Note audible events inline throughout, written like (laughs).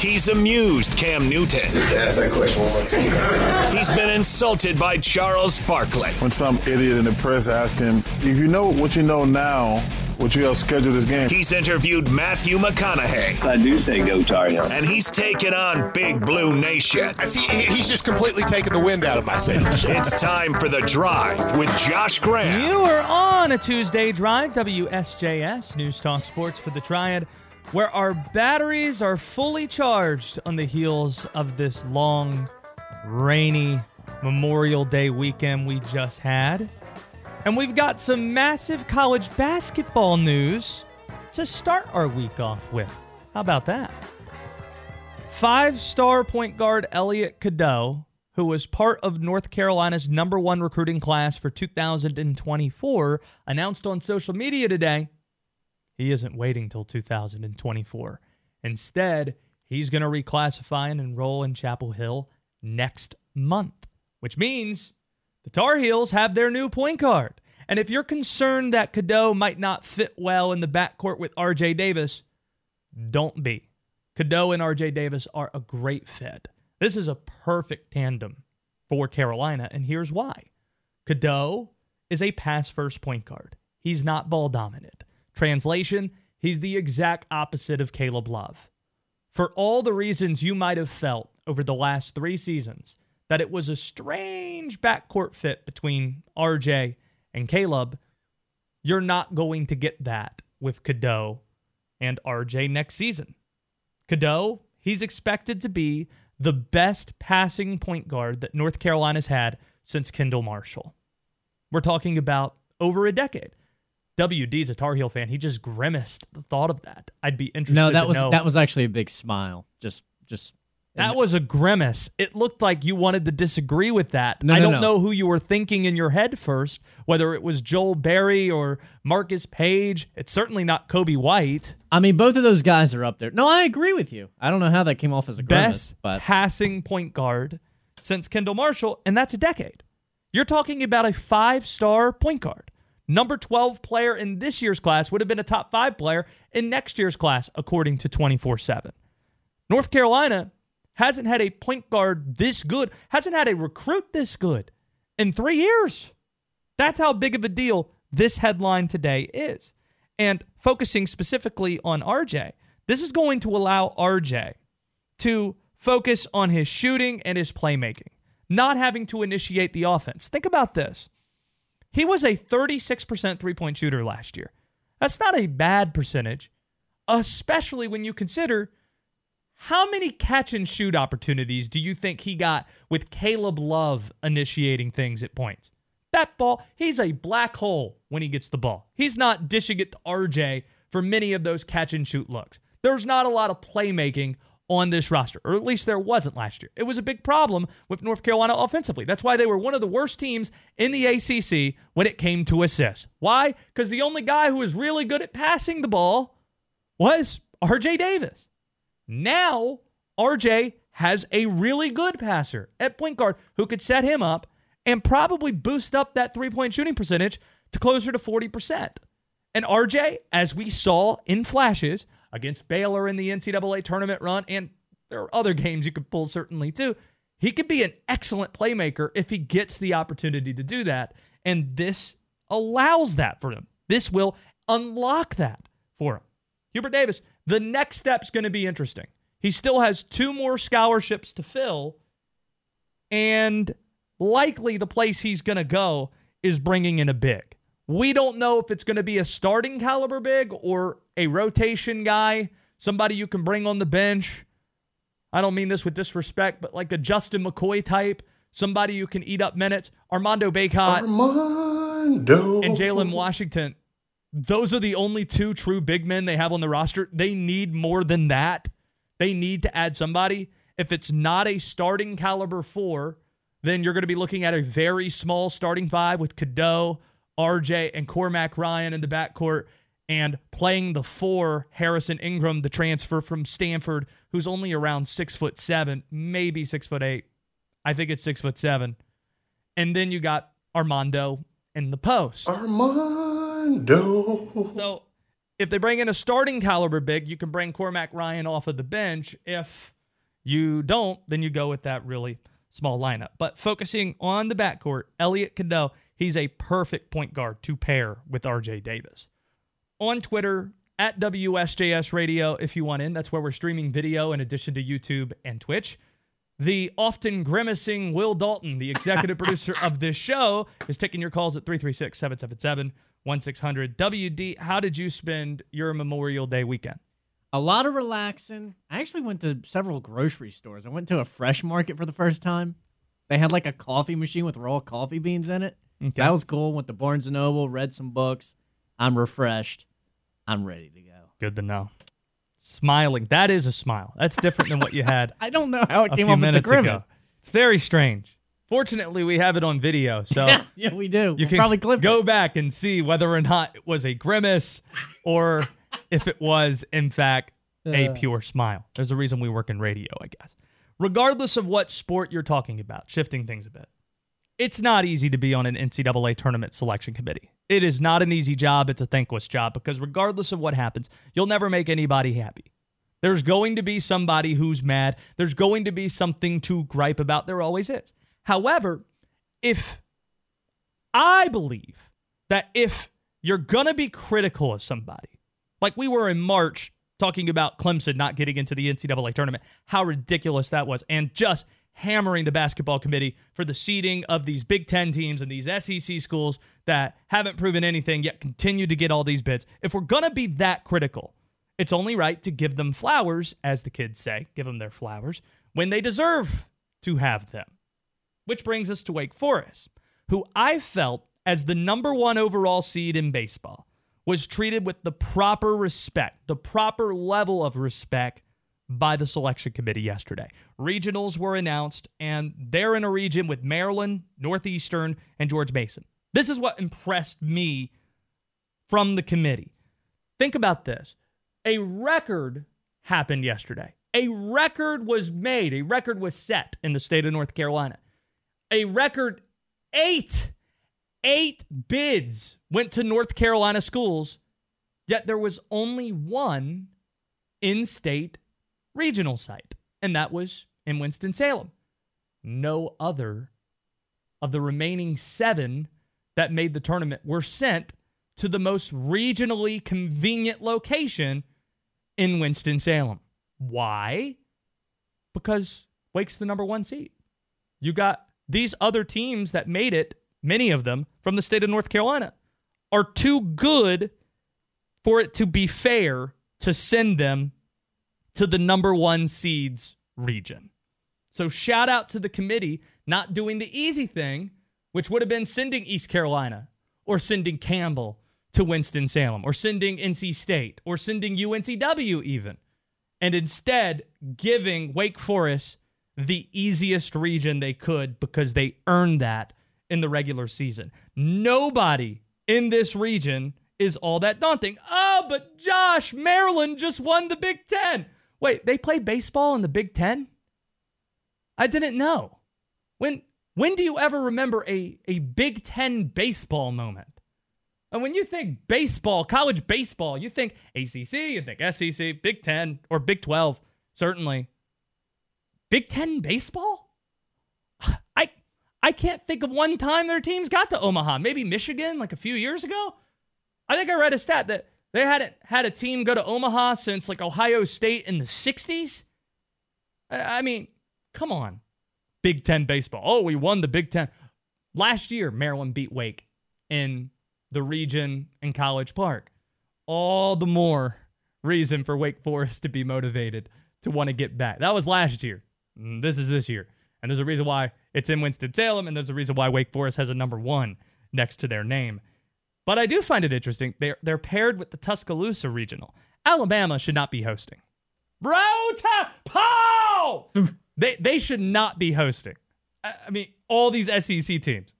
He's amused Cam Newton. Just ask that question one more time. He's been insulted by Charles Barkley. When some idiot in the press asked him, if you know what you know now, would you have scheduled this game? He's interviewed Matthew McConaughey. I do say go Tar Heels. And he's taken on Big Blue Nation. See, he's just completely taken the wind out of my sails. It's time for The Drive with Josh Graham. You are on a Tuesday drive, WSJS, News Talk Sports for the Triad, where our batteries are fully charged on the heels of this long, rainy Memorial Day weekend we just had. And we've got some massive college basketball news to start our week off with. How about that? Five star point guard Elliot Cadeau, who was part of North Carolina's number one recruiting class for 2024, announced on social media today he isn't waiting till 2024. Instead, he's going to reclassify and enroll in Chapel Hill next month, which means the Tar Heels have their new point guard. And if you're concerned that Cadeau might not fit well in the backcourt with RJ Davis, don't be. Cadeau and RJ Davis are a great fit. This is a perfect tandem for Carolina, and here's why. Cadeau is a pass first point guard. He's not ball dominant. Translation, he's the exact opposite of Caleb Love. For all the reasons you might have felt over the last three seasons that it was a strange backcourt fit between RJ and Caleb, you're not going to get that with Cadeau and RJ next season. Cadeau, he's expected to be the best passing point guard that North Carolina's had since Kendall Marshall. We're talking about over a decade. WD's a Tar Heel fan. He just grimaced the thought of that. I'd be interested. No, that was know. that was actually a big smile. Just just That was a grimace. It looked like you wanted to disagree with that. No, I don't no. know who you were thinking in your head first, whether it was Joel Berry or Marcus Paige. It's certainly not Coby White. I mean, both of those guys are up there. No, I agree with you. I don't know how that came off as a grimace, Best but passing point guard since Kendall Marshall, and that's a decade. You're talking about a five star point guard. Number 12 player in this year's class would have been a top five player in next year's class, according to 24 7. North Carolina hasn't had a point guard this good, hasn't had a recruit this good in three years. That's how big of a deal this headline today is. And focusing specifically on RJ, this is going to allow RJ to focus on his shooting and his playmaking, not having to initiate the offense. Think about this. He was a 36% three point shooter last year. That's not a bad percentage, especially when you consider how many catch and shoot opportunities do you think he got with Caleb Love initiating things at points? That ball, he's a black hole when he gets the ball. He's not dishing it to RJ for many of those catch and shoot looks. There's not a lot of playmaking on this roster, or at least there wasn't last year. It was a big problem with North Carolina offensively. That's why they were one of the worst teams in the ACC when it came to assists. Why? Because the only guy who was really good at passing the ball was RJ Davis. Now, RJ has a really good passer at point guard who could set him up and probably boost up that three point shooting percentage to closer to 40%. And RJ, as we saw in flashes against Baylor in the NCAA tournament run, and there are other games you could pull certainly too, he could be an excellent playmaker if he gets the opportunity to do that. And this allows that for him. This will unlock that for him. Hubert Davis, the next step's going to be interesting. He still has two more scholarships to fill, and likely the place he's going to go is bringing in a big. We don't know if it's going to be a starting caliber big or a rotation guy, somebody you can bring on the bench. I don't mean this with disrespect, but like a Justin McCoy type, somebody you can eat up minutes. Armando Bacot Armando. and Jalen Washington, those are the only two true big men they have on the roster. They need more than that. They need to add somebody. If it's not a starting caliber four, then you're going to be looking at a very small starting five with Cadeau, RJ, and Cormac Ryan in the backcourt, and playing the four Harrison Ingram, the transfer from Stanford, who's only around six foot seven, maybe six foot eight. I think it's six foot seven. And then you got Armando in the post. Armando. So if they bring in a starting caliber big, you can bring Cormac Ryan off of the bench. If you don't, then you go with that really small lineup. But focusing on the backcourt, Elliot Cadeau, he's a perfect point guard to pair with RJ Davis. On Twitter, at WSJS Radio, if you want in, that's where we're streaming video in addition to YouTube and Twitch. The often grimacing Will Dalton, the executive (laughs) producer of this show, is taking your calls at 336 777 1600. WD, how did you spend your Memorial Day weekend? A lot of relaxing. I actually went to several grocery stores. I went to a fresh market for the first time. They had like a coffee machine with raw coffee beans in it. Okay. That was cool. Went to Barnes and Noble, read some books. I'm refreshed. I'm ready to go. Good to know. Smiling. That is a smile. That's different than what you had (laughs) I don't know how it came up with the minutes grimace. ago. It's very strange. Fortunately, we have it on video, so (laughs) Yeah, yeah, we do. you We'll can probably clip go it. back and see whether or not it was a grimace or (laughs) if it was, in fact, a Uh. pure smile. There's a reason we work in radio, I guess. Regardless of what sport you're talking about, shifting things a bit, it's not easy to be on an NCAA tournament selection committee. It is not an easy job. It's a thankless job because regardless of what happens, you'll never make anybody happy. There's going to be somebody who's mad. There's going to be something to gripe about. There always is. However, if I believe that if you're going to be critical of somebody, like we were in March talking about Clemson not getting into the NCAA tournament, how ridiculous that was, and just hammering the basketball committee for the seeding of these Big Ten teams and these SEC schools that haven't proven anything yet continue to get all these bids. If we're going to be that critical, it's only right to give them flowers, as the kids say, give them their flowers, when they deserve to have them. Which brings us to Wake Forest, who I felt, as the number one overall seed in baseball, was treated with the proper respect, the proper level of respect by the selection committee yesterday. Regionals were announced, and they're in a region with Maryland, Northeastern, and George Mason. This is what impressed me from the committee. Think about this a record happened yesterday. A record was made, a record was set in the state of North Carolina. A record eight, eight bids went to North Carolina schools, yet there was only one in state regional site, and that was in Winston-Salem. No other of the remaining seven that made the tournament were sent to the most regionally convenient location in Winston-Salem. Why? Because Wake's the number one seed. You got these other teams that made it, many of them from the state of North Carolina, are too good for it to be fair to send them to the number one seeds region. So shout out to the committee not doing the easy thing, which would have been sending East Carolina or sending Campbell to Winston-Salem or sending NC State or sending UNCW even. And instead giving Wake Forest the easiest region they could because they earned that in the regular season. Nobody in this region is all that daunting. Oh, but Josh, Maryland just won the Big Ten. Wait, they play baseball in the Big Ten? I didn't know. When when do you ever remember a, a Big Ten baseball moment? And when you think baseball, college baseball, you think ACC, you think SEC, Big Ten, or Big 12, certainly. Big Ten baseball? I I can't think of one time their teams got to Omaha. Maybe Michigan, like a few years ago. I think I read a stat that they hadn't had a team go to Omaha since like Ohio State in the 60s. I mean, come on. Big Ten baseball. Oh, we won the Big Ten. Last year, Maryland beat Wake in the region in College Park. All the more reason for Wake Forest to be motivated to want to get back. That was last year. Mm, This is this year. And there's a reason why it's in Winston-Salem, and there's a reason why Wake Forest has a number one next to their name. But I do find it interesting. They're, they're paired with the Tuscaloosa Regional. Alabama should not be hosting. Rota Paul! (laughs) they, they should not be hosting. I, I mean, all these SEC teams.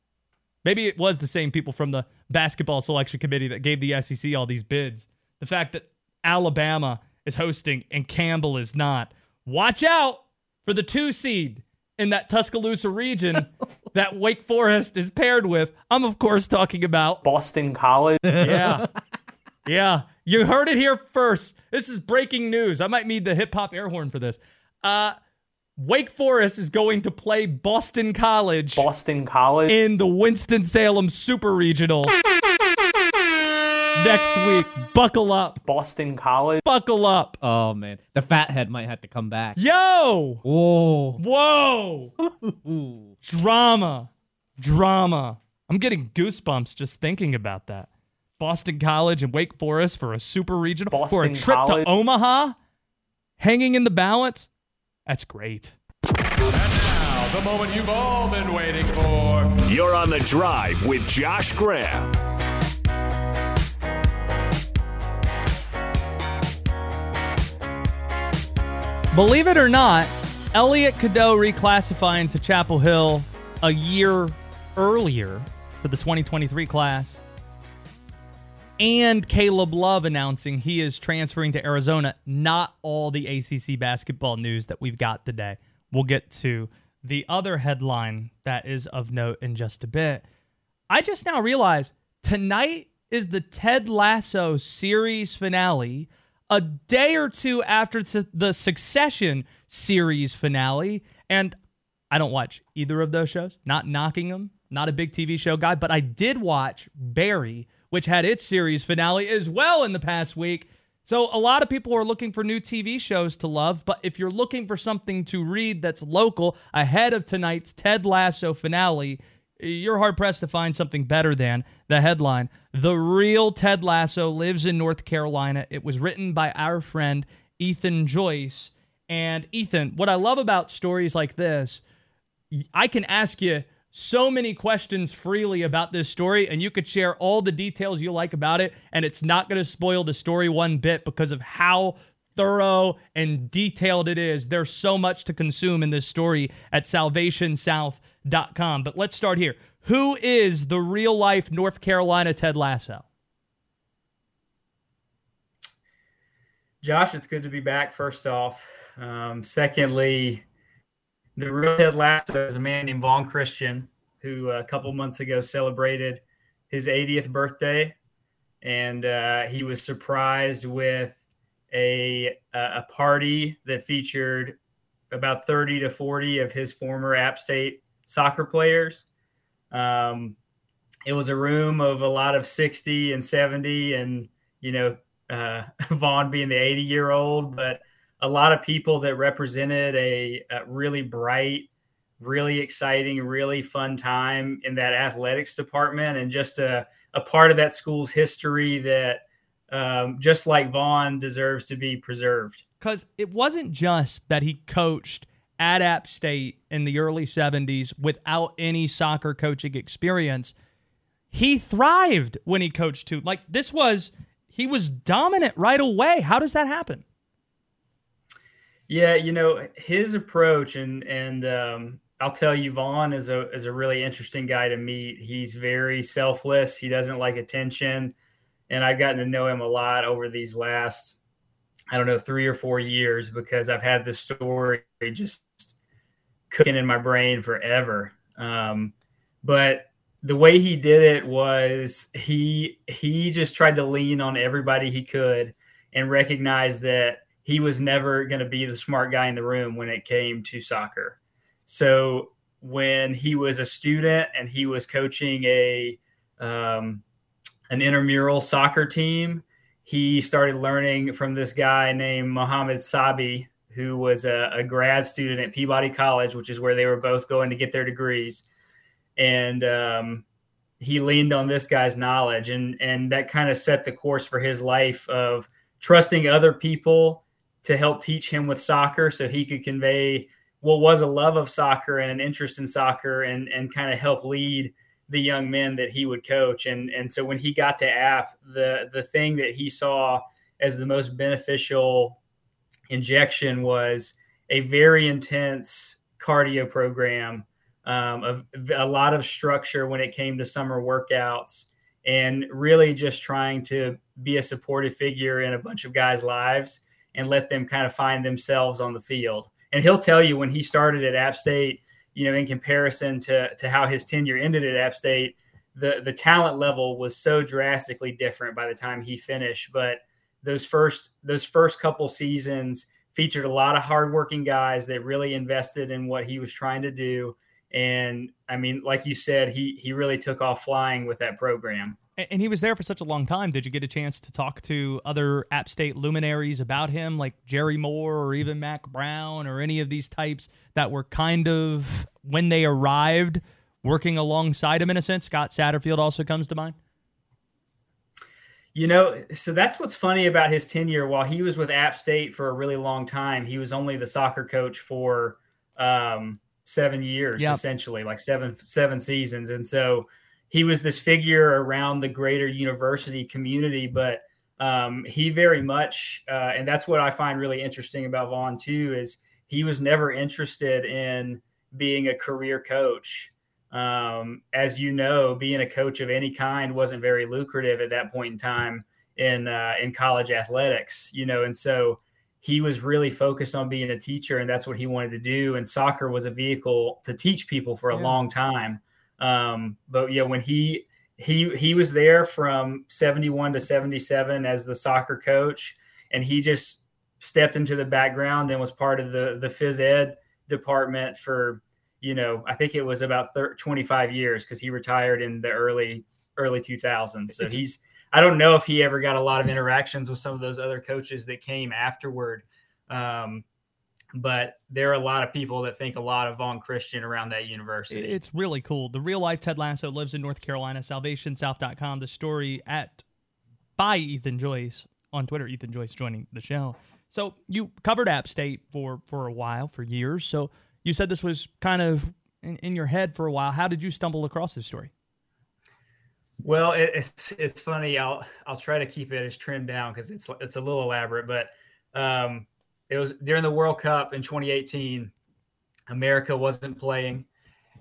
Maybe it was the same people from the basketball selection committee that gave the SEC all these bids. The fact that Alabama is hosting and Campbell is not. Watch out for the two seed in that Tuscaloosa region that Wake Forest is paired with. I'm, of course, talking about Boston College. (laughs) Yeah. yeah, you heard it here first. This is breaking news. I might need the hip hop air horn for this. Uh, Wake Forest is going to play Boston College Boston College. in the Winston-Salem Super Regional next week. Buckle up. Boston College. Buckle up. Oh man, the fathead might have to come back. Yo! Whoa. Whoa! (laughs) Drama. Drama. I'm getting goosebumps just thinking about that. Boston College and Wake Forest for a super regional for a trip College. to Omaha, hanging in the balance. That's great. And now, the moment you've all been waiting for. You're on the drive with Josh Graham. Believe it or not, Elliot Cadeau reclassifying to Chapel Hill a year earlier for the 2023 class. And Caleb Love announcing he is transferring to Arizona. Not all the ACC basketball news that we've got today. We'll get to the other headline that is of note in just a bit. I just now realize tonight is the Ted Lasso series finale, a day or two after the Succession series finale. And I don't watch either of those shows, not knocking them, not a big TV show guy, but I did watch Barry, which had its series finale as well in the past week. So a lot of people are looking for new TV shows to love, but if you're looking for something to read that's local ahead of tonight's Ted Lasso finale, you're hard pressed to find something better than the headline The Real Ted Lasso Lives in North Carolina. It was written by our friend Ethan Joyce. And Ethan, what I love about stories like this, I can ask you so many questions freely about this story, and you could share all the details you like about it, and it's not going to spoil the story one bit because of how thorough and detailed it is. There's so much to consume in this story at salvationsouth.com. But let's start here. Who is the real life North Carolina Ted Lasso? Josh, it's good to be back. First off, um, secondly, the real Ted Lasso is a man named Vaughn Christian who uh, a couple months ago celebrated his 80th birthday, and uh, he was surprised with a a party that featured about 30 to 40 of his former App State soccer players. Um, it was a room of a lot of 60 and 70, and you know uh, (laughs) Vaughn being the 80 year old, but a lot of people that represented a, a, really bright, really exciting, really fun time in that athletics department and just a, a part of that school's history that, um, just like Vaughn, deserves to be preserved. Because it wasn't just that he coached at App State in the early 70s without any soccer coaching experience. He thrived when he coached too. Like this was he was dominant right away. How does that happen? Yeah, you know his approach, and and um, I'll tell you, Vaughn is a is a really interesting guy to meet. He's very selfless. He doesn't like attention, and I've gotten to know him a lot over these last, I don't know, three or four years because I've had this story just cooking in my brain forever. Um, but the way he did it was he he just tried to lean on everybody he could and recognize that he was never going to be the smart guy in the room when it came to soccer. So when he was a student and he was coaching a um, an intramural soccer team, he started learning from this guy named Mohammed Sabi, who was a, a grad student at Peabody College, which is where they were both going to get their degrees. And um, he leaned on this guy's knowledge and and that kind of set the course for his life of trusting other people to help teach him with soccer so he could convey what was a love of soccer and an interest in soccer and and kind of help lead the young men that he would coach and and so when he got to app the the thing that he saw as the most beneficial injection was a very intense cardio program um, a, a lot of structure when it came to summer workouts and really just trying to be a supportive figure in a bunch of guys' lives and let them kind of find themselves on the field. And he'll tell you when he started at App State, you know, in comparison to to how his tenure ended at App State, the the talent level was so drastically different by the time he finished. But those first those first couple seasons featured a lot of hardworking guys that really invested in what he was trying to do. And I mean, like you said, he he really took off flying with that program. And he was there for such a long time. Did you get a chance to talk to other App State luminaries about him, like Jerry Moore or even Mack Brown or any of these types that were kind of when they arrived working alongside him in a sense? Scott Satterfield also comes to mind. You know, so that's what's funny about his tenure. While he was with App State for a really long time, he was only the soccer coach for um, seven years, yep. essentially, like seven seven seasons. And so he was this figure around the greater university community, but um, he very much, uh, and that's what I find really interesting about Vaughn too, is he was never interested in being a career coach. Um, as you know, being a coach of any kind wasn't very lucrative at that point in time in uh, in college athletics, you know, and so he was really focused on being a teacher, and that's what he wanted to do. And soccer was a vehicle to teach people for a yeah. long time. Um, but yeah, when he he he was there from 71 to 77 as the soccer coach, and he just stepped into the background and was part of the the phys ed department for you know, I think it was about 30, 25 years because he retired in the early early 2000s. So he's I don't know if he ever got a lot of interactions with some of those other coaches that came afterward. Um, but there are a lot of people that think a lot of Vaughn Christian around that university. It's really cool. The real life Ted Lasso lives in North Carolina, salvationsouth.com. The story at by Ethan Joyce on Twitter, Ethan Joyce joining the show. So you covered App State for for a while, for years. So you said this was kind of in, in your head for a while. How did you stumble across this story? Well, it, it's it's funny. I'll I'll try to keep it as trimmed down because it's it's a little elaborate. But um, it was during the World Cup in 2018. America wasn't playing,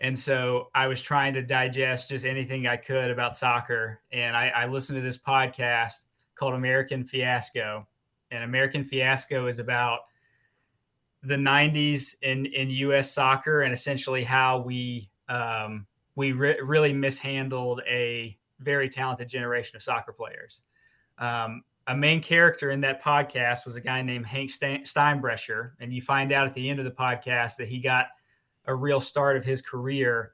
and so I was trying to digest just anything I could about soccer. And I, I listened to this podcast called American Fiasco, and American Fiasco is about the 90s in in US soccer and essentially how we um, we re- really mishandled a very talented generation of soccer players. Um, a main character in that podcast was a guy named Hank Steinbrecher, and you find out at the end of the podcast that he got a real start of his career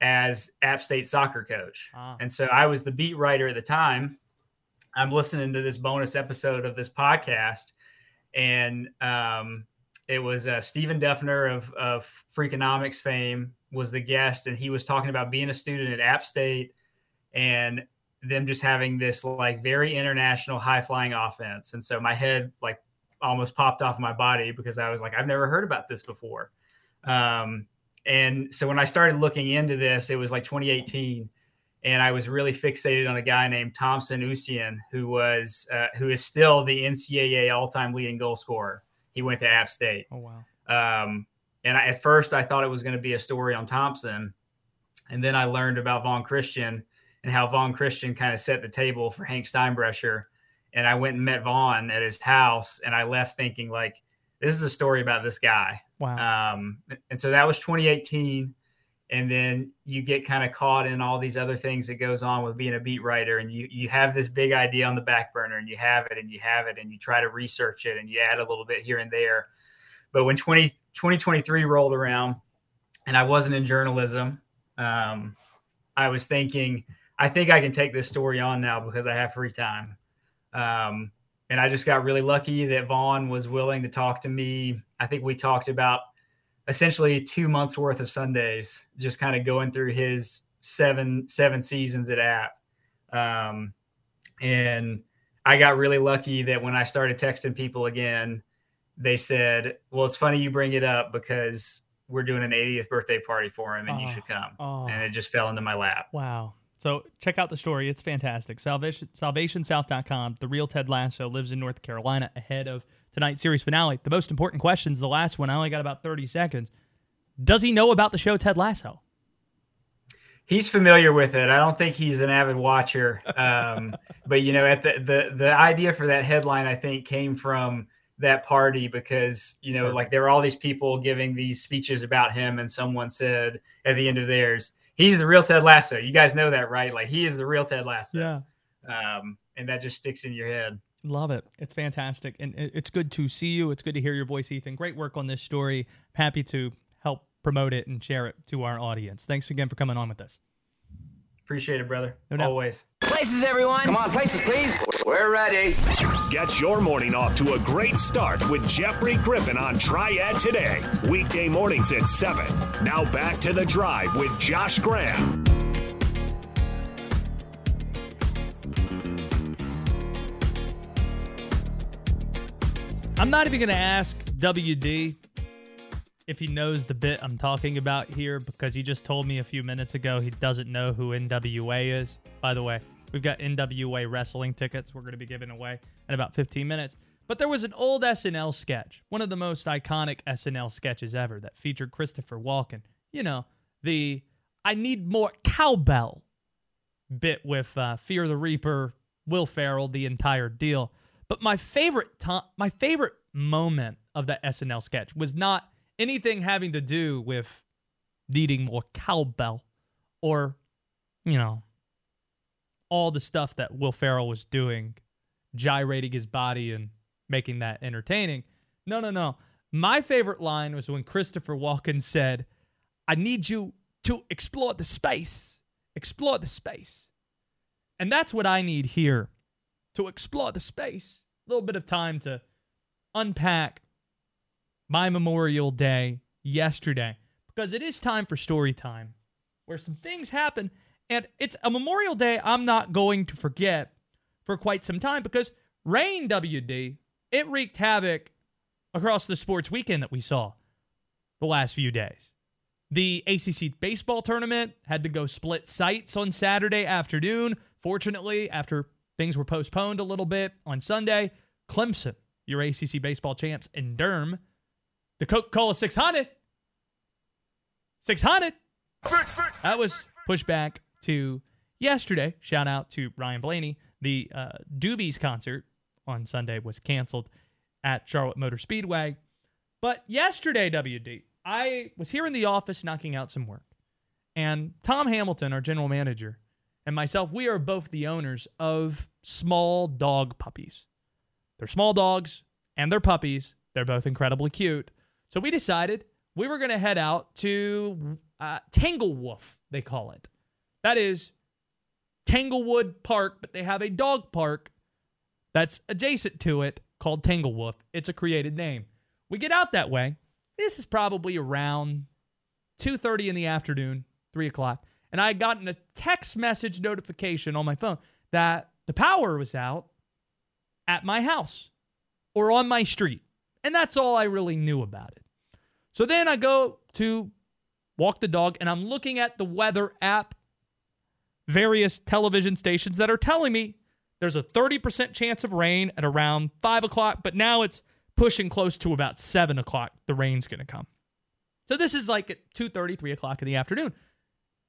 as App State soccer coach. Ah. And so I was the beat writer at the time. I'm listening to this bonus episode of this podcast, and um, it was uh, Stephen Dubner of, of Freakonomics fame was the guest, and he was talking about being a student at App State and them just having this like very international high flying offense. And so my head like almost popped off my body because I was like, I've never heard about this before. Um, and so when I started looking into this, it was like 2018, and I was really fixated on a guy named Thompson Usiyan, who was uh, who is still the NCAA all time leading goal scorer he went to App State. Oh wow! Um, and I, at first, I thought it was going to be a story on Thompson, and then I learned about Vaughn Christian and how Vaughn Christian kind of set the table for Hank Steinbrecher. And I went and met Vaughn at his house, and I left thinking like, this is a story about this guy. Wow. Um, and so that was 2018 and then you get kind of caught in all these other things that goes on with being a beat writer and you you have this big idea on the back burner and you have it and you have it and you try to research it and you add a little bit here and there but when 20, 2023 rolled around and i wasn't in journalism um, i was thinking i think i can take this story on now because i have free time um, and i just got really lucky that vaughn was willing to talk to me i think we talked about essentially two months worth of Sundays, just kind of going through his seven seven seasons at App. Um, and I got really lucky that when I started texting people again, they said, "Well, it's funny you bring it up because we're doing an 80th birthday party for him, and oh, you should come." Oh. And it just fell into my lap. Wow. So check out the story; it's fantastic. Salvation SalvationSouth.com. The real Ted Lasso lives in North Carolina ahead of tonight's series finale. The most important question is the last one, I only got about 30 seconds. Does he know about the show Ted Lasso? He's familiar with it. I don't think he's an avid watcher. Um, (laughs) but you know, at the, the the idea for that headline, I think, came from that party because you know, like there were all these people giving these speeches about him, and someone said at the end of theirs, he's the real Ted Lasso. You guys know that, right? Like he is the real Ted Lasso. Yeah. Um, and that just sticks in your head. Love it. It's fantastic. And it's good to see you. It's good to hear your voice, Ethan. Great work on this story. Happy to help promote it and share it to our audience. Thanks again for coming on with us. Appreciate it, brother. No doubt. Always. Places, everyone. Come on, places, please. We're ready. Get your morning off to a great start with Jeffrey Griffin on Triad today. Weekday mornings at 7. Now back to the drive with Josh Graham. I'm not even going to ask WD if he knows the bit I'm talking about here because he just told me a few minutes ago he doesn't know who NWA is. By the way, we've got NWA wrestling tickets we're going to be giving away in about 15 minutes. But there was an old SNL sketch, one of the most iconic SNL sketches ever, that featured Christopher Walken. You know, the I need more cowbell bit with uh, Fear the Reaper, Will Ferrell, the entire deal. But my favorite time, my favorite moment of that SNL sketch was not anything having to do with needing more cowbell or, you know, all the stuff that Will Ferrell was doing, gyrating his body and making that entertaining. No, no, no. My favorite line was when Christopher Walken said, I need you to explore the space. Explore the space. And that's what I need here to explore the space. A little bit of time to unpack my Memorial Day yesterday because it is time for story time where some things happen. And it's a Memorial Day I'm not going to forget for quite some time because rain, WD, it wreaked havoc across the sports weekend that we saw the last few days. The ACC baseball tournament had to go split sites on Saturday afternoon. Fortunately, after things were postponed a little bit on Sunday, Clemson, your ACC baseball champs, in Durham, the Coca Cola 600, 600, that was pushed back to yesterday. Shout out to Ryan Blaney. The uh, Doobies concert on Sunday was canceled at Charlotte Motor Speedway. But yesterday, WD, I was here in the office knocking out some work. And Tom Hamilton, our general manager, and myself, we are both the owners of small dog puppies. They're small dogs and they're puppies. They're both incredibly cute. So we decided we were going to head out to uh, Tanglewolf, they call it. That is Tanglewood Park, but they have a dog park that's adjacent to it called Tanglewolf. It's a created name. We get out that way. This is probably around 2.30 in the afternoon, 3 o'clock. And I had gotten a text message notification on my phone that the power was out at my house or on my street. And that's all I really knew about it. So then I go to walk the dog and I'm looking at the weather app, various television stations that are telling me there's a 30% chance of rain at around 5 o'clock, but now it's pushing close to about 7 o'clock. The rain's going to come. So this is like at 2.30, 3 o'clock in the afternoon.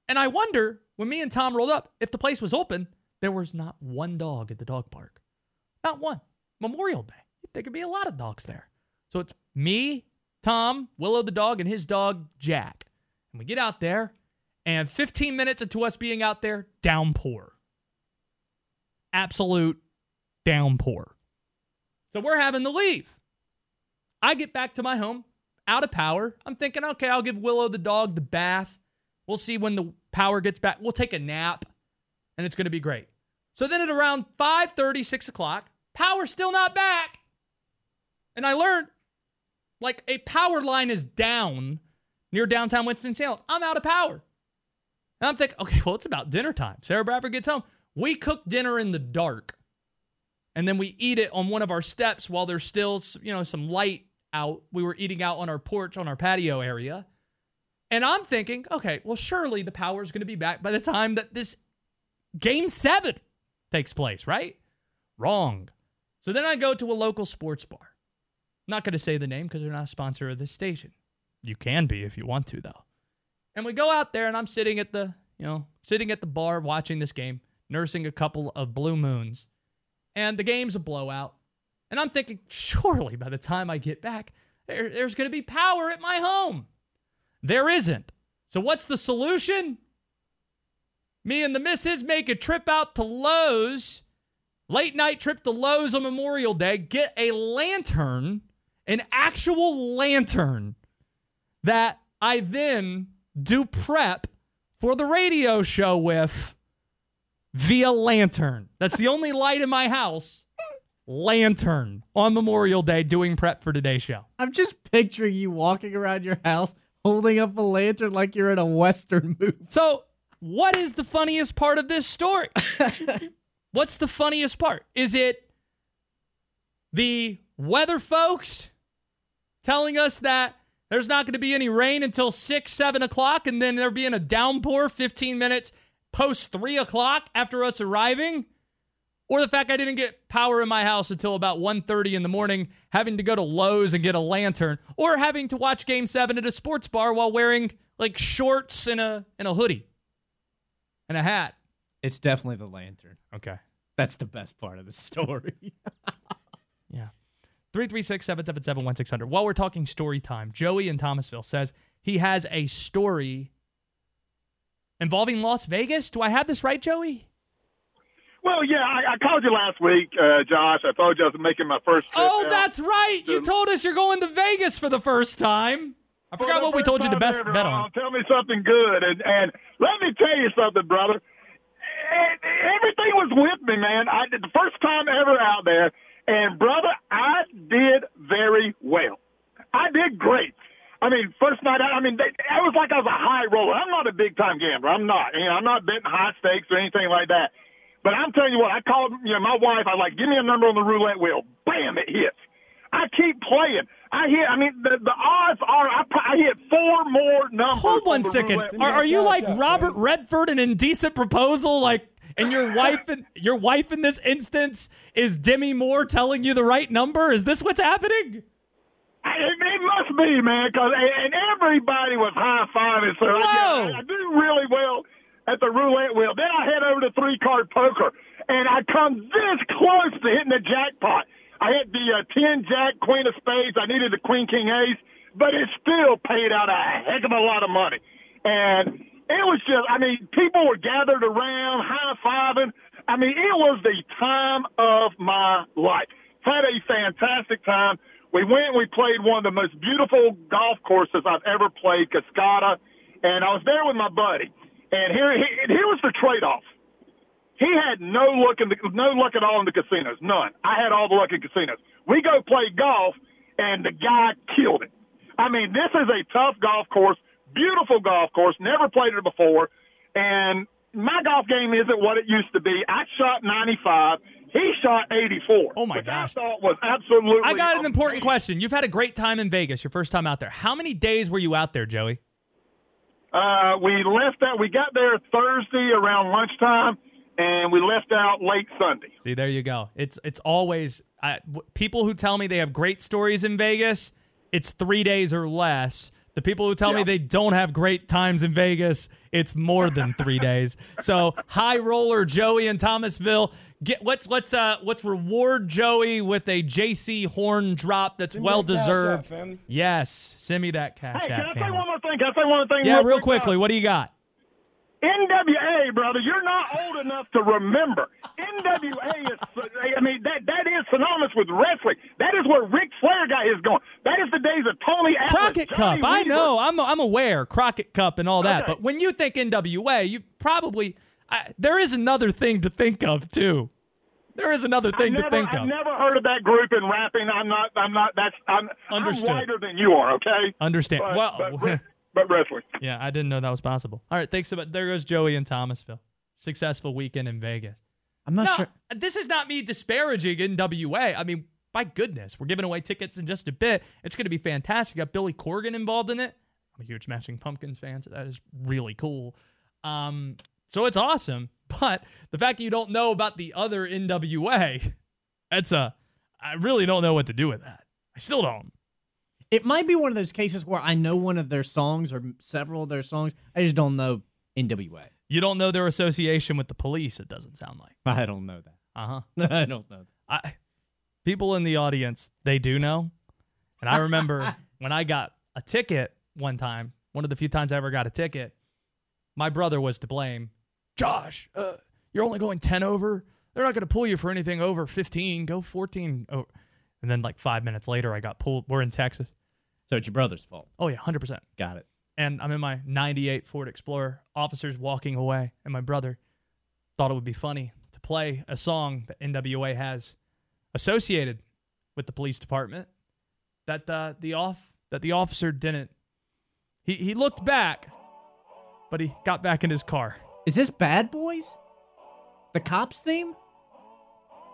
And I wonder, when me and Tom rolled up, if the place was open, there was not one dog at the dog park. Not one. Memorial Day. There could be a lot of dogs there. So it's me, Tom, Willow the dog, and his dog, Jack. And we get out there, and 15 minutes into us being out there, downpour. Absolute downpour. So we're having to leave. I get back to my home, out of power. I'm thinking, okay, I'll give Willow the dog the bath. We'll see when the power gets back. We'll take a nap, and it's going to be great. So then at around 5:30, 6 o'clock, power's still not back. And I learned like a power line is down near downtown Winston-Salem. I'm out of power. And I'm thinking, okay, well, it's about dinner time. Sarah Bradford gets home. We cook dinner in the dark. And then we eat it on one of our steps while there's still, you know, some light out. We were eating out on our porch on our patio area. And I'm thinking, okay, well, surely the power is going to be back by the time that this game seven takes place, right? Wrong. So then I go to a local sports bar. Not going to say the name because they're not a sponsor of this station. You can be if you want to, though. And we go out there, and I'm sitting at the, you know, sitting at the bar watching this game, nursing a couple of blue moons. And the game's a blowout. And I'm thinking, surely by the time I get back, there, there's going to be power at my home. There isn't. So what's the solution? Me and the missus make a trip out to Lowe's, late night trip to Lowe's on Memorial Day, get a lantern, an actual lantern that I then do prep for the radio show with via lantern. That's the only light in my house. Lantern on Memorial Day doing prep for today's show. I'm just picturing you walking around your house holding up a lantern like you're in a Western movie. So, what is the funniest part of this story? (laughs) What's the funniest part? Is it the weather folks telling us that there's not going to be any rain until six, seven o'clock, and then there being a downpour 15 minutes post three o'clock after us arriving? Or the fact I didn't get power in my house until about 1.30 in the morning, having to go to Lowe's and get a lantern, or having to watch Game 7 at a sports bar while wearing like shorts and a and a hoodie and a hat. It's definitely the lantern. Okay. That's the best part of the story. (laughs) yeah. 336 777 1600. While we're talking story time, Joey in Thomasville says he has a story involving Las Vegas. Do I have this right, Joey? Well, yeah, I, I called you last week, uh, Josh. I told you I was making my first trip. Oh, that's right. You told us you're going to Vegas for the first time. I For forgot the what we told you to time best bet on. Tell me something good, and and let me tell you something, brother. Everything was with me, man. I did the first time ever out there, and brother, I did very well. I did great. I mean, first night out, I mean, they, it was like I was a high roller. I'm not a big time gambler. I'm not. You know, I'm not betting high stakes or anything like that. But I'm telling you what, I called, you know, my wife. I like, give me a number on the roulette wheel. Bam, it hits. I keep playing. I hit. I mean, the the odds are I, I hit four more numbers. Hold on one the second. Are, are you like Robert Redford in Indecent Proposal? Like, and your wife in your wife in this instance is Demi Moore telling you the right number? Is this what's happening? It, it must be, man, because and everybody was high fiving. So I, Whoa. I, I do really well at the roulette wheel. Then I head over to three card poker, and I come this close to hitting the jackpot. I hit the uh, ten jack, queen of spades. I needed the queen king ace, but it still paid out a heck of a lot of money. And it was just, I mean, people were gathered around, high fiving. I mean, it was the time of my life. Had a fantastic time. We went we played one of the most beautiful golf courses I've ever played, Cascata, and I was there with my buddy. And here, here was the trade-off. He had no luck in the, no luck at all in the casinos, none. I had all the luck in casinos. We go play golf, and the guy killed it. I mean, this is a tough golf course, beautiful golf course. Never played it before, and my golf game isn't what it used to be. I shot 95. He shot 84. Oh my gosh. I thought was absolutely. I got an important question. You've had a great time in Vegas, your first time out there. How many days were you out there, Joey? Uh, we left out. We got there Thursday around lunchtime, and we left out late Sunday. See, there you go. It's it's always I, people who tell me they have great stories in Vegas. It's three days or less. The people who tell me they don't have great times in Vegas, it's more than three (laughs) days. So high roller Joey in Thomasville. Get let's let's uh let's reward Joey with a JC Horn drop that's Send well that Cash App, deserved. Yes, send me that cash Hey, can app, I say family. one more thing? Can I say one more thing? Yeah, real quick? quickly. What do you got? NWA, brother, you're not old enough to remember. NWA is, I mean, that that is synonymous with wrestling. That is where Ric Flair got his going. That is the days of Tony Atlas. Crockett Johnny Cup. I know. I'm I'm aware. Crockett Cup and all that. Okay. But when you think NWA, you probably I, there is another thing to think of too. There is another thing I've to never, think I've of. never heard of that group in rapping. I'm not. I'm not. That's. I'm. Understood. I'm whiter than you are. Okay. Understand? But, well, but, (laughs) but, but wrestling. yeah, I didn't know that was possible. All right, thanks so much. There goes Joey in Thomasville. Successful weekend in Vegas. I'm not no, sure. this is not me disparaging NWA. I mean, my goodness, we're giving away tickets in just a bit. It's going to be fantastic. Got Billy Corgan involved in it. I'm a huge Smashing Pumpkins fan, so that is really cool. Um, so it's awesome. But the fact that you don't know about the other NWA, that's (laughs) a. I really don't know what to do with that. I still don't. It might be one of those cases where I know one of their songs or several of their songs. I just don't know NWA. You don't know their association with the police. It doesn't sound like. I don't know that. Uh huh. (laughs) I don't know. That. I people in the audience they do know, and I remember (laughs) when I got a ticket one time, one of the few times I ever got a ticket, my brother was to blame. Josh, uh, you're only going 10 over. They're not going to pull you for anything over 15. Go 14. Oh. And then, like five minutes later, I got pulled. We're in Texas. So it's your brother's fault. Oh, yeah, 100%. Got it. And I'm in my 98 Ford Explorer. Officers walking away. And my brother thought it would be funny to play a song that NWA has associated with the police department that uh, the off that the officer didn't. He he looked back, but he got back in his car. Is this Bad Boys? The cops theme?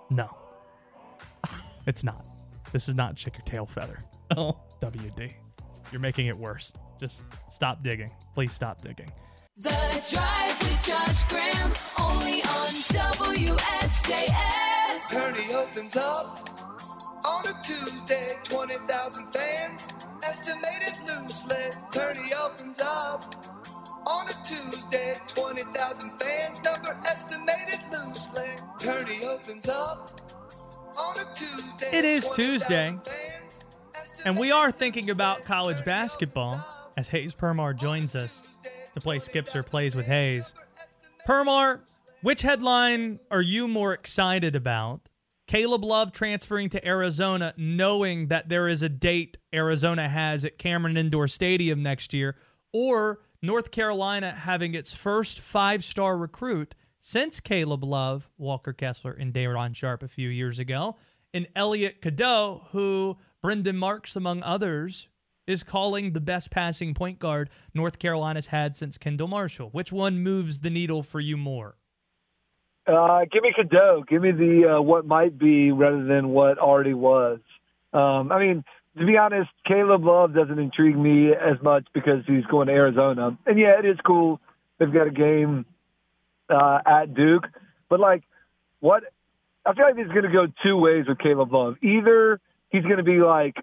No, (laughs) it's not. This is not Chick Your Tail Feather. (laughs) Oh, WD. You're making it worse. Just stop digging. Please stop digging. The Drive with Josh Graham, only on WSJS. Kearney opens up on a Tuesday, 20,000 fans, estimated loosely. Kearney opens up on a Tuesday, 20,000 fans, number estimated loosely. Kearney opens up on a Tuesday. It is Tuesday, and we are thinking about college basketball as Hayes Permar joins us to play Skips or Plays with Hayes. Permar, which headline are you more excited about? Caleb Love transferring to Arizona, knowing that there is a date Arizona has at Cameron Indoor Stadium next year, or North Carolina having its first five star recruit since Caleb Love, Walker Kessler, and Day'Ron Sharpe a few years ago, and Elliot Cadeau, who Brendan Marks, among others, is calling the best passing point guard North Carolina's had since Kendall Marshall. Which one moves the needle for you more? Uh, give me Cadeau. Give me the uh, what might be rather than what already was. Um, I mean, to be honest, Caleb Love doesn't intrigue me as much because he's going to Arizona. And yeah, it is cool. They've got a game uh, at Duke, but like, what? I feel like is going to go two ways with Caleb Love. Either he's going to be like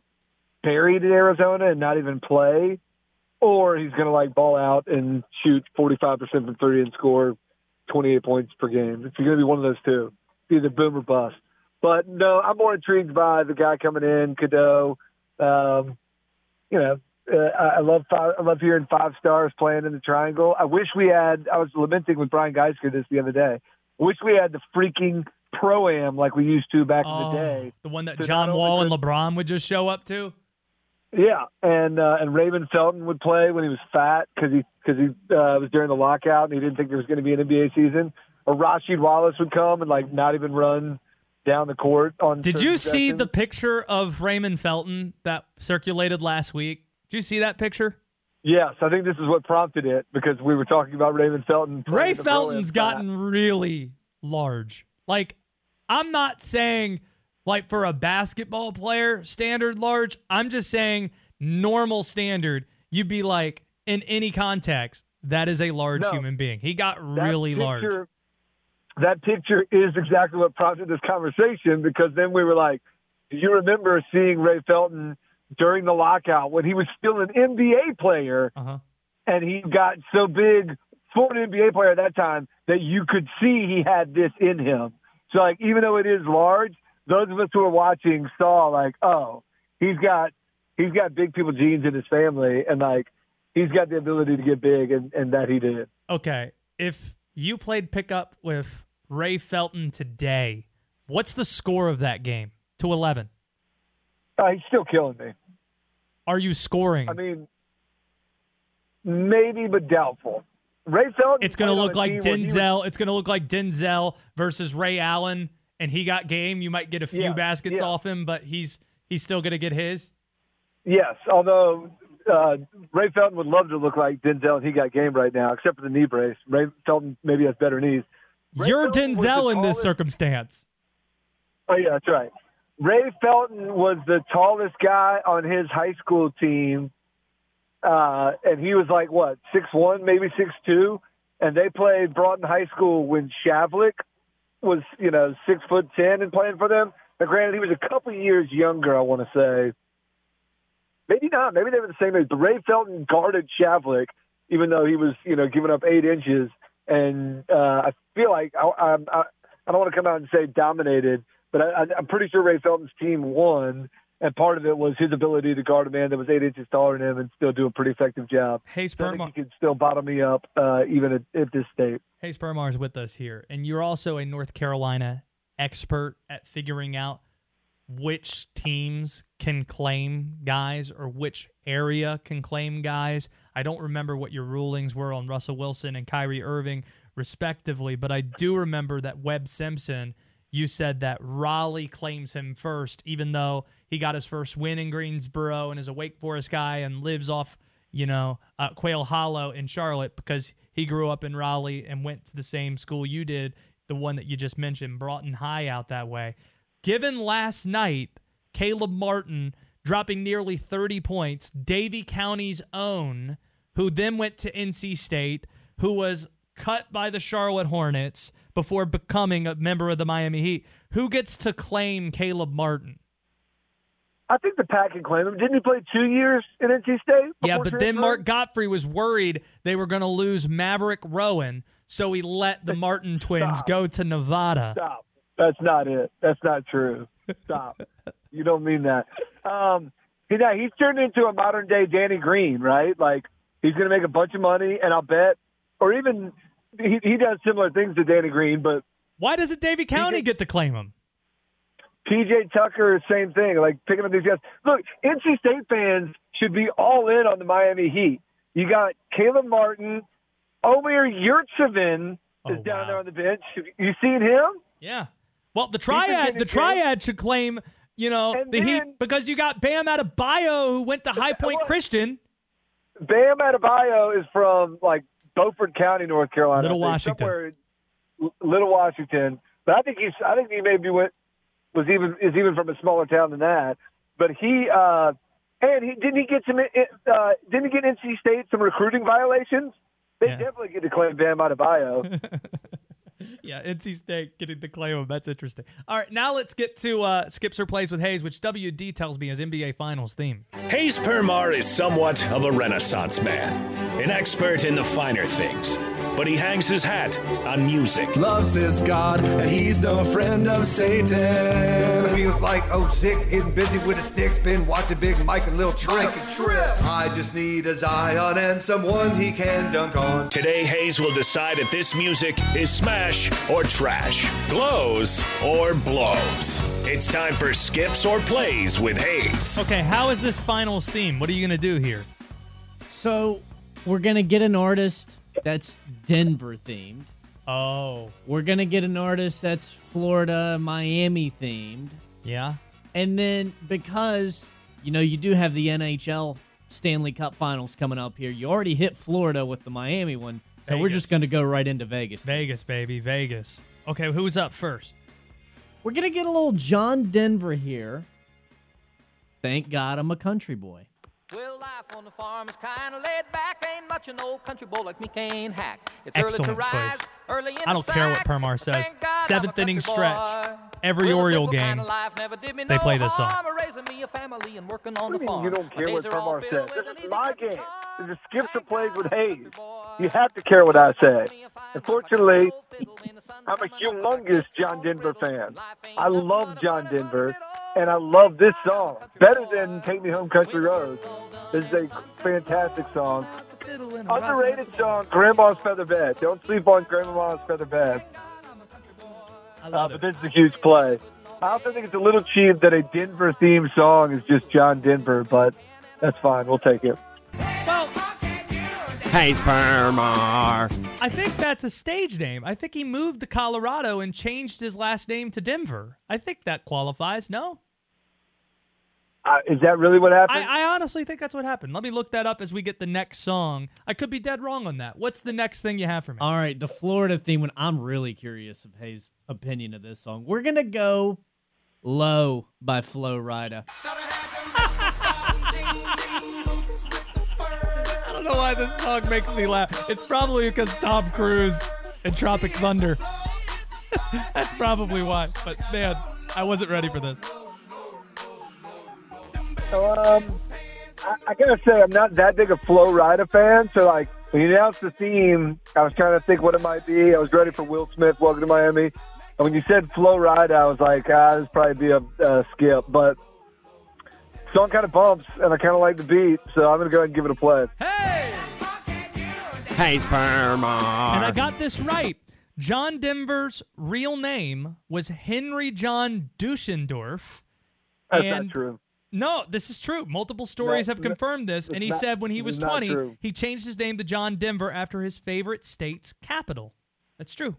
buried in Arizona and not even play, or he's going to like ball out and shoot 45% from three and score 28 points per game. It's going to be one of those two, either boom or bust. But no, I'm more intrigued by the guy coming in, Cadeau. Um, you know, uh, I love five, I love hearing five stars playing in the triangle. I wish we had. I was lamenting with Brian Geisker this the other day. Wish we had the freaking pro am like we used to back Oh, in the day. The one that So John Wall and LeBron would just show up to? Yeah, and uh, and Raymond Felton would play when he was fat because he because he uh, was during the lockout and he didn't think there was going to be an NBA season. Or Rasheed Wallace would come and like not even run down the court on. Did you see possessions. the picture of Raymond Felton that circulated last week? Did you see that picture? Yes, I think this is what prompted it because we were talking about Raymond Felton. Ray Felton's gotten really large. Like, I'm not saying like for a basketball player standard large. I'm just saying normal standard. You'd be like in any context that is a large No. human being. He got really large. That picture is exactly what prompted this conversation because then we were like, do you remember seeing Ray Felton during the lockout when he was still an NBA player Uh-huh. and he got so big for an NBA player at that time that you could see he had this in him. So like even though it is large, those of us who are watching saw like, oh, he's got he's got big people genes in his family and like he's got the ability to get big and, and that he did. Okay, if you played pickup with Ray Felton today, what's the score of that game to 11? Uh, he's still killing me. Are you scoring? I mean, maybe, but doubtful. Ray Felton. it's going to look like he was- Denzel. It's going to look like Denzel versus Ray Allen, and he got game. You might get a few Yeah, baskets yeah. off him, but he's he's still going to get his. Yes, although uh, Ray Felton would love to look like Denzel, and he got game right now, except for the knee brace. Ray Felton maybe has better knees. Ray You're Felton Denzel in this circumstance. Oh yeah, that's right. Ray Felton was the tallest guy on his high school team, uh, and he was like what six one, maybe six two, and they played Broughton High School when Shavlik was you know six foot ten and playing for them. Now, granted, he was a couple years younger. I want to say, maybe not. Maybe they were the same age. But Ray Felton guarded Shavlik, even though he was you know giving up eight inches, and uh, I feel like I, I, I I don't want to come out and say dominated, but I, I- I'm pretty sure Ray Felton's team won. And part of it was his ability to guard a man that was eight inches taller than him and still do a pretty effective job. Hey, So he could still bottom me up uh, even at, at this state. Hayes Permar is with us here, and you're also a North Carolina expert at figuring out which teams can claim guys or which area can claim guys. I don't remember what your rulings were on Russell Wilson and Kyrie Irving, respectively, but I do remember that Webb Simpson, you said that Raleigh claims him first, even though he got his first win in Greensboro and is a Wake Forest guy and lives off you know, uh, Quail Hollow in Charlotte because he grew up in Raleigh and went to the same school you did, the one that you just mentioned, Broughton High out that way. Given last night, Caleb Martin dropping nearly 30 points, Davie County's own, who then went to NC State, who was cut by the Charlotte Hornets before becoming a member of the Miami Heat. Who gets to claim Caleb Martin? I think the Pack can claim him. Didn't he play two years in NC State? Yeah, but then? Mark Gottfried was worried they were going to lose Maverick Rowan, so he let the Martin (laughs) twins Stop. go to Nevada. Stop. That's not it. That's not true. Stop. (laughs) you don't mean that. Um, now, he's turned into a modern day Danny Green, right? Like he's going to make a bunch of money, and I'll bet, or even he, he does similar things to Danny Green, but Why doesn't Davie County get to claim him? PJ Tucker, same thing, like picking up these guys. Look, NC State fans should be all in on the Miami Heat. You got Caleb Martin, Omer Yurtseven is oh, down there on the bench. You seen him? Yeah. Well, the triad, the triad should claim, you know, And the Heat because you got Bam Adebayo who went to High Point Christian. Bam Adebayo is from like Beaufort County, North Carolina. Little Washington. somewhere in L- Little Washington. But I think he's. I think he maybe went was even is even from a smaller town than that. But he uh, and he didn't he get some uh, didn't he get NC State some recruiting violations? They definitely get to claim Bam Adebayo. (laughs) (laughs) Yeah, NC State getting to claim him. That's interesting. All right, now let's get to uh, Skips or Plays with Hayes, which WD tells me is NBA Finals theme. Hayes Permar is somewhat of a renaissance man, an expert in the finer things, but he hangs his hat on music. Loves his God, and he's no friend of Satan. He was like 06, getting busy with the sticks. Been watching Big Mike and Lil Trip. I just need a Zion and someone he can dunk on. Today, Hayes will decide if this music is smash or trash, glows or blows. It's time for Skips or Plays with Hayes. Okay, how is this Finals theme? What are you going to do here? So we're gonna get an artist that's Denver themed. Oh. We're gonna get an artist that's Florida, Miami themed. Yeah. And then because you know you do have the NHL Stanley Cup Finals coming up here, you already hit Florida with the Miami one, so we're just gonna go right into Vegas. Vegas, baby, Vegas. Okay, who's up first? We're gonna get a little John Denver here. Thank God I'm a country boy. Well, life on the farm is kind of laid back. Ain't much an old country boy like me can hack. It's Excellent early to rise, choice. early in I don't the care what sack. Permar says. Thank God I'm a Seventh inning country stretch. boy. Every Well, Oriole game, kind of life never did me they no play this song. harm. Raising me a family and working on What the do you mean farm. you don't care what days are all Permar says? This is my game. charm. This is Skips and Plays with Hayes. You have to care what I say. Unfortunately, I'm a humongous John Denver fan. I love John Denver, and I love this song better than "Take Me Home, Country Roads." This is a fantastic song. Underrated song, Grandma's Feather Bed. Don't sleep on Grandma's Feather Bed. I love uh, But this is a huge play. I also think it's a little cheap that a Denver themed song is just John Denver, but that's fine. We'll take it. Hayes Permar. I think that's a stage name. I think he moved to Colorado and changed his last name to Denver. I think that qualifies. No? Uh, is that really what happened? I, I honestly think that's what happened. Let me look that up as we get the next song. I could be dead wrong on that. What's the next thing you have for me? All right, the Florida theme. When I'm really curious of Hayes' opinion of this song, we're gonna go "Low" by Flo Rida. (laughs) I don't know why this song makes me laugh. It's probably because Tom Cruise and Tropic Thunder. (laughs) That's probably why. But man, I wasn't ready for this. Um, I, I gotta say, I'm not that big a Flo Rida fan. So, like, when you announced the theme, I was trying to think what it might be. I was ready for Will Smith, Welcome to Miami. And when you said Flo Rida, I was like, ah, this probably be a uh, skip. But song kind of bumps, and I kind of like the beat, so I'm gonna go ahead and give it a play. Hey, Sperma. And I got this right. John Denver's real name was Henry John Deutschendorf. That's and not true. No, this is true. Multiple stories No, have confirmed this. And he not- said when he was 20, he changed his name to John Denver after his favorite state's capital. That's true.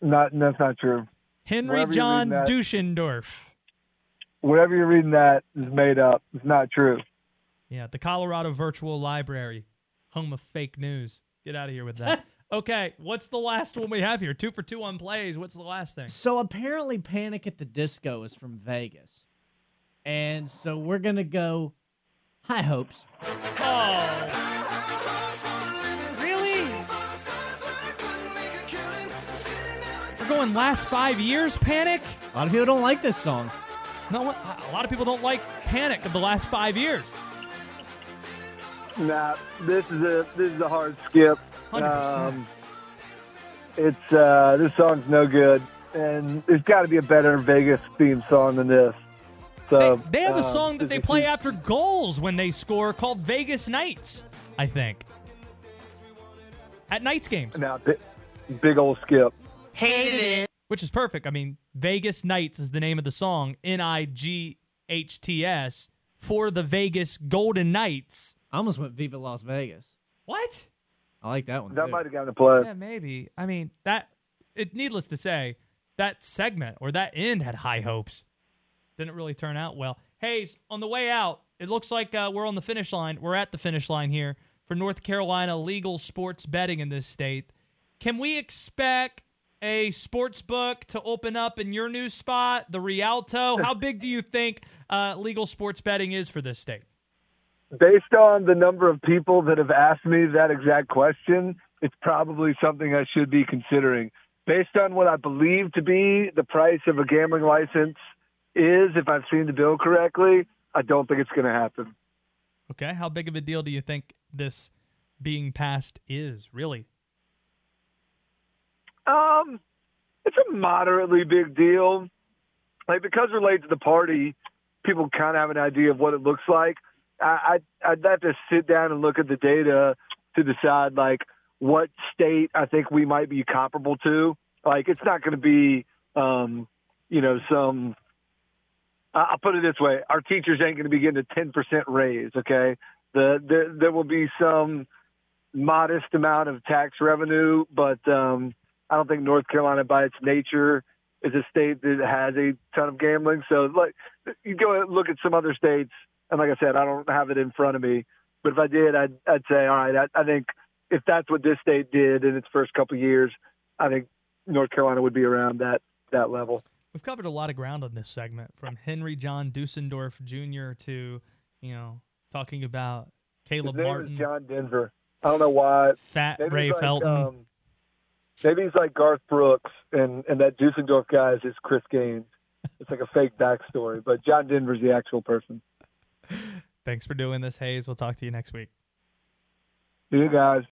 Not that's not true. Henry Wherever John reading that- Deutschendorf. Whatever you're reading that is made up. It's not true. Yeah, the Colorado Virtual Library, home of fake news. Get out of here with that. (laughs) okay, what's the last one we have here? Two for two on plays. What's the last thing? So apparently, Panic at the Disco is from Vegas, and so we're gonna go High Hopes. Really? We're going last five years, Panic? A lot of people don't like this song. No, a lot of people don't like Panic of the last five years. Nah, this is a this is a hard skip. 100%. Um, it's uh, this song's no good, and there's got to be a better Vegas theme song than this. So They have a um, song that they play after goals when they score called Vegas Nights, I think. At Knights games. Now, big, big old skip. Which is perfect. I mean, Vegas Knights is the name of the song, N I G H T S, for the Vegas Golden Knights. I almost went Viva Las Vegas. What? I like that one. That too. might have gotten a play. Yeah, maybe. I mean, that, it, needless to say, that segment or that end had high hopes. Didn't really turn out well. Hayes, on the way out, it looks like uh, we're on the finish line. We're at the finish line here for North Carolina legal sports betting in this state. Can we expect a sports book to open up in your new spot, the Rialto? How big do you think uh, legal sports betting is for this state? Based on the number of people that have asked me that exact question, it's probably something I should be considering. Based on what I believe to be the price of a gambling license is, if I've seen the bill correctly, I don't think it's going to happen. Okay, how big of a deal do you think this being passed is, really? Um, it's a moderately big deal. Like because we're late to the party, people kind of have an idea of what it looks like. I, I I'd have to sit down and look at the data to decide like what state I think we might be comparable to. Like it's not going to be, um, you know, some. I- I'll put it this way: our teachers ain't going to be getting a ten percent raise. Okay, the there there will be some modest amount of tax revenue, but um, I don't think North Carolina, by its nature, is a state that has a ton of gambling. So, like, you go look at some other states, and like I said, I don't have it in front of me. But if I did, I'd, I'd say, all right, I, I think if that's what this state did in its first couple of years, I think North Carolina would be around that that level. We've covered a lot of ground on this segment, from Henry John Deutschendorf Jr. to, you know, talking about Caleb His name Martin, is John Denver. I don't know why. Fat Maybe Ray like, Felton. um, maybe he's like Garth Brooks, and and that Dusseldorf guy is Chris Gaines. It's like a fake backstory, but John Denver's the actual person. Thanks for doing this, Hayes. We'll talk to you next week. See you guys.